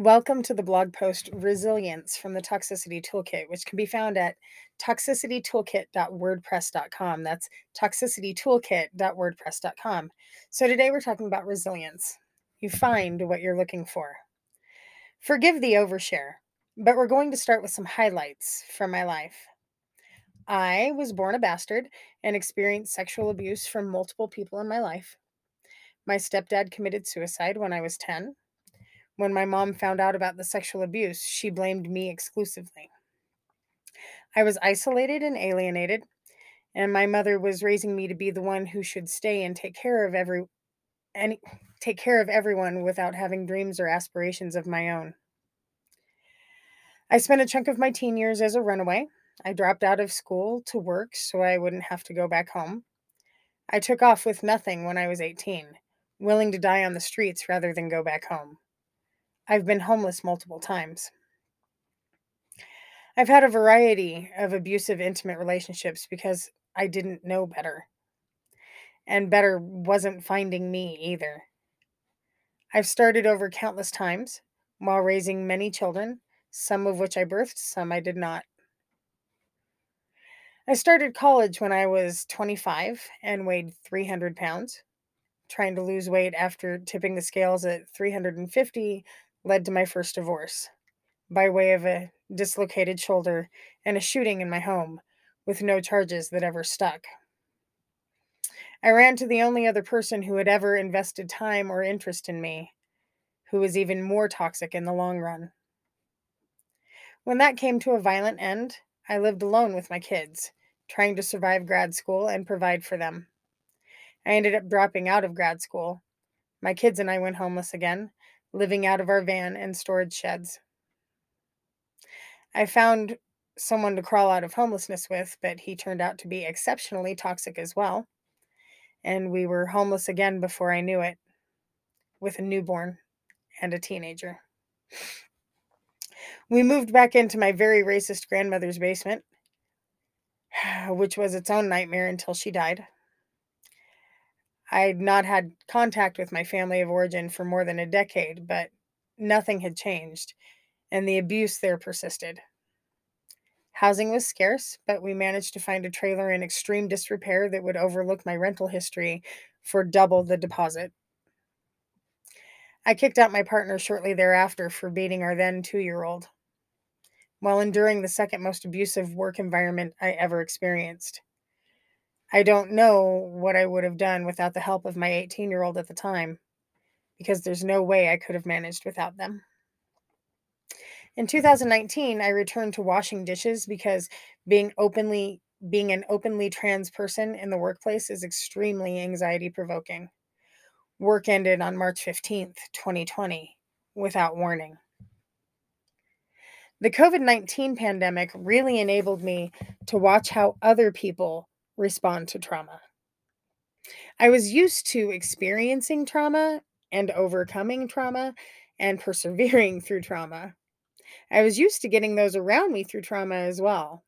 Welcome to the blog post Resilience from the Toxicity Toolkit, which can be found at toxicitytoolkit.wordpress.com. That's toxicitytoolkit.wordpress.com. So today we're talking about resilience. You find what you're looking for. Forgive the overshare, but we're going to start with some highlights from my life. I was born a bastard and experienced sexual abuse from multiple people in my life. My stepdad committed suicide when I was 10. When my mom found out about the sexual abuse, she blamed me exclusively. I was isolated and alienated, and my mother was raising me to be the one who should stay and take care of every any take care of everyone without having dreams or aspirations of my own. I spent a chunk of my teen years as a runaway. I dropped out of school to work so I wouldn't have to go back home. I took off with nothing when I was 18, willing to die on the streets rather than go back home. I've been homeless multiple times. I've had a variety of abusive, intimate relationships because I didn't know better. And better wasn't finding me either. I've started over countless times while raising many children, some of which I birthed, some I did not. I started college when I was 25 and weighed 300 pounds. Trying to lose weight after tipping the scales at 350 led to my first divorce by way of a dislocated shoulder and a shooting in my home with no charges that ever stuck. I ran to the only other person who had ever invested time or interest in me, who was even more toxic in the long run. When that came to a violent end, I lived alone with my kids, trying to survive grad school and provide for them. I ended up dropping out of grad school. My kids and I went homeless again, living out of our van and storage sheds. I found someone to crawl out of homelessness with, but he turned out to be exceptionally toxic as well. And we were homeless again before I knew it, with a newborn and a teenager. We moved back into my very racist grandmother's basement, which was its own nightmare until she died. I'd not had contact with my family of origin for more than a decade, but nothing had changed, and the abuse there persisted. Housing was scarce, but we managed to find a trailer in extreme disrepair that would overlook my rental history for double the deposit. I kicked out my partner shortly thereafter for beating our then two year old, while enduring the second most abusive work environment I ever experienced. I don't know what I would have done without the help of my 18 year old at the time, because there's no way I could have managed without them. In 2019, I returned to washing dishes because being openly being an openly trans person in the workplace is extremely anxiety provoking. Work ended on March 15th, 2020, without warning. The COVID 19 pandemic really enabled me to watch how other people respond to trauma. I was used to experiencing trauma and overcoming trauma and persevering through trauma. I was used to getting those around me through trauma as well.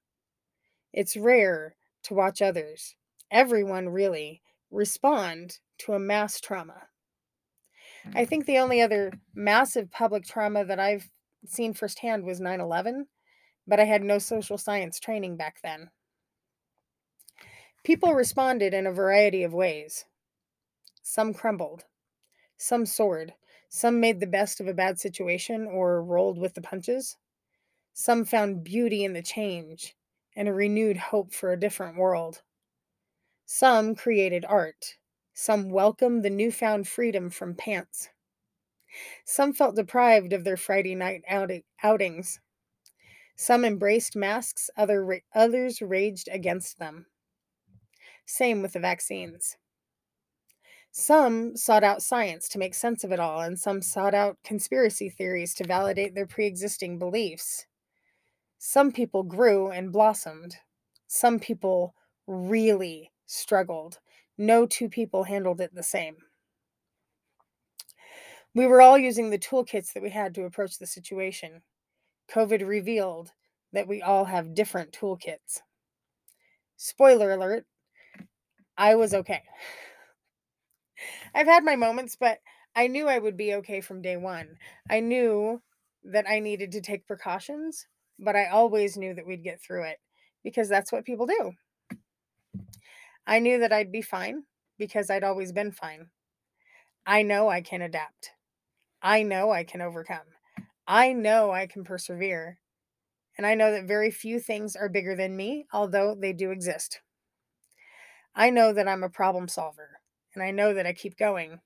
It's rare to watch others, everyone really, respond to a mass trauma. I mm. think the only other massive public trauma that I've seen firsthand was 9 11, but I had no social science training back then. People responded in a variety of ways. Some crumbled, some soared, some made the best of a bad situation or rolled with the punches. Some found beauty in the change and a renewed hope for a different world. Some created art. Some welcomed the newfound freedom from pants. Some felt deprived of their Friday night outings. Some embraced masks, other, others raged against them. Same with the vaccines. Some sought out science to make sense of it all, and some sought out conspiracy theories to validate their pre existing beliefs. Some people grew and blossomed. Some people really struggled. No two people handled it the same. We were all using the toolkits that we had to approach the situation. COVID revealed that we all have different toolkits. Spoiler alert I was okay. I've had my moments, but I knew I would be okay from day one. I knew that I needed to take precautions, but I always knew that we'd get through it because that's what people do. I knew that I'd be fine because I'd always been fine. I know I can adapt. I know I can overcome. I know I can persevere. And I know that very few things are bigger than me, although they do exist. I know that I'm a problem solver, and I know that I keep going.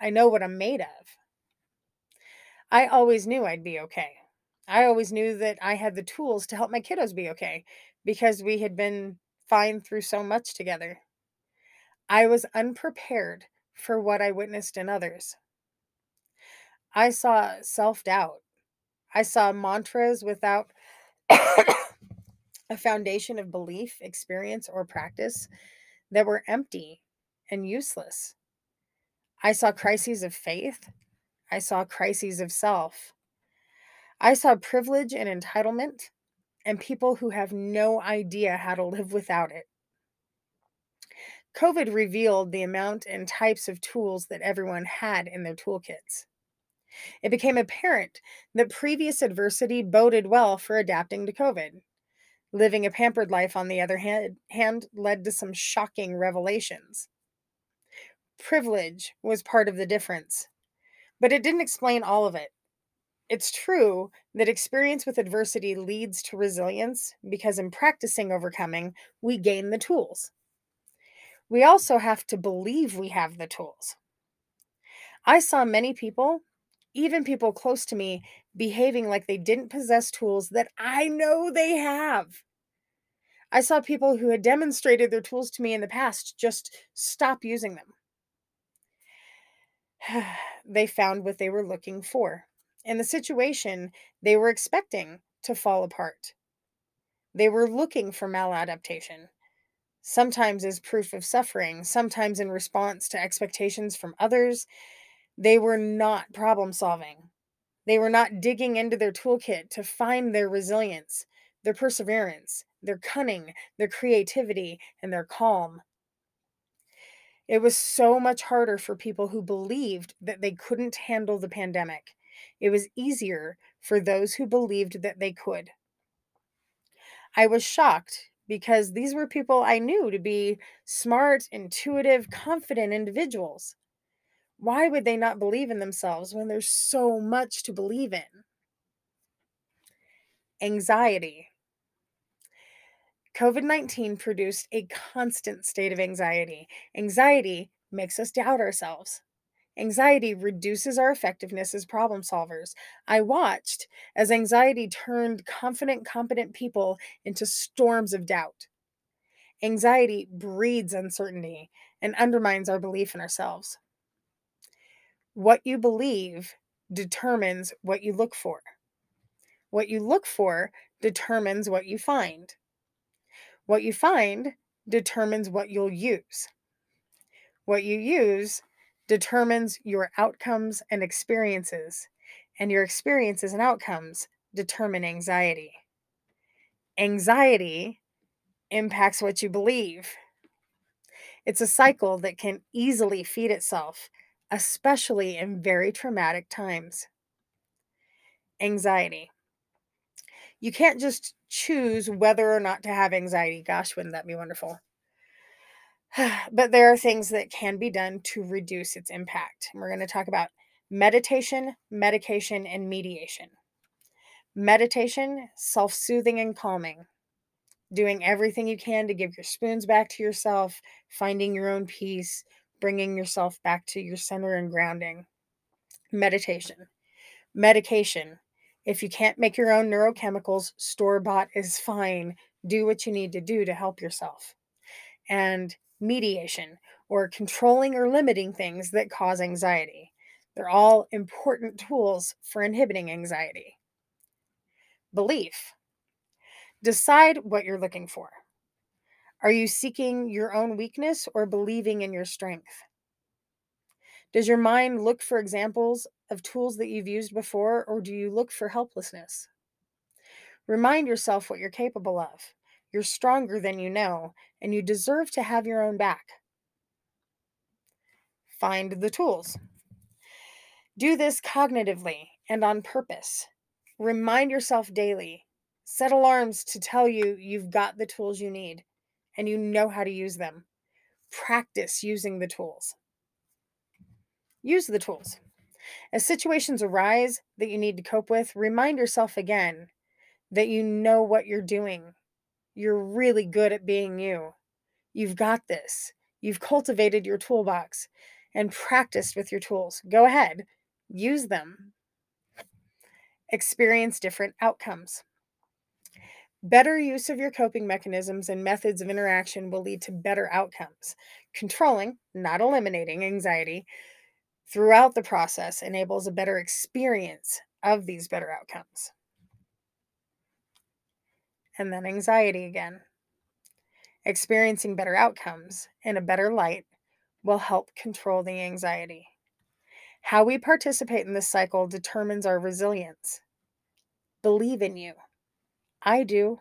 I know what I'm made of. I always knew I'd be okay. I always knew that I had the tools to help my kiddos be okay because we had been fine through so much together. I was unprepared for what I witnessed in others. I saw self doubt. I saw mantras without a foundation of belief, experience, or practice that were empty and useless. I saw crises of faith. I saw crises of self. I saw privilege and entitlement and people who have no idea how to live without it. COVID revealed the amount and types of tools that everyone had in their toolkits. It became apparent that previous adversity boded well for adapting to COVID. Living a pampered life, on the other hand, hand, led to some shocking revelations. Privilege was part of the difference, but it didn't explain all of it. It's true that experience with adversity leads to resilience because in practicing overcoming, we gain the tools we also have to believe we have the tools. I saw many people, even people close to me, behaving like they didn't possess tools that I know they have. I saw people who had demonstrated their tools to me in the past just stop using them. they found what they were looking for, and the situation they were expecting to fall apart. They were looking for maladaptation sometimes as proof of suffering, sometimes in response to expectations from others. They were not problem solving. They were not digging into their toolkit to find their resilience, their perseverance, their cunning, their creativity, and their calm. It was so much harder for people who believed that they couldn't handle the pandemic. It was easier for those who believed that they could. I was shocked because these were people I knew to be smart, intuitive, confident individuals. Why would they not believe in themselves when there's so much to believe in? Anxiety. COVID 19 produced a constant state of anxiety. Anxiety makes us doubt ourselves. Anxiety reduces our effectiveness as problem solvers. I watched as anxiety turned confident, competent people into storms of doubt. Anxiety breeds uncertainty and undermines our belief in ourselves. What you believe determines what you look for. What you look for determines what you find. What you find determines what you'll use. What you use determines your outcomes and experiences, and your experiences and outcomes determine anxiety. Anxiety impacts what you believe. It's a cycle that can easily feed itself, especially in very traumatic times. Anxiety. You can't just choose whether or not to have anxiety. Gosh, wouldn't that be wonderful? but there are things that can be done to reduce its impact. And we're going to talk about meditation, medication, and mediation. Meditation, self soothing and calming. Doing everything you can to give your spoons back to yourself, finding your own peace, bringing yourself back to your center and grounding. Meditation. Medication. If you can't make your own neurochemicals, store bought is fine. Do what you need to do to help yourself. And mediation, or controlling or limiting things that cause anxiety. They're all important tools for inhibiting anxiety. Belief. Decide what you're looking for. Are you seeking your own weakness or believing in your strength? Does your mind look for examples of tools that you've used before, or do you look for helplessness? Remind yourself what you're capable of. You're stronger than you know, and you deserve to have your own back. Find the tools. Do this cognitively and on purpose. Remind yourself daily. Set alarms to tell you you've got the tools you need and you know how to use them. Practice using the tools. Use the tools. As situations arise that you need to cope with, remind yourself again that you know what you're doing. You're really good at being you. You've got this. You've cultivated your toolbox and practiced with your tools. Go ahead, use them. Experience different outcomes. Better use of your coping mechanisms and methods of interaction will lead to better outcomes. Controlling, not eliminating anxiety throughout the process enables a better experience of these better outcomes. And then anxiety again. Experiencing better outcomes in a better light will help control the anxiety. How we participate in this cycle determines our resilience. Believe in you. I do.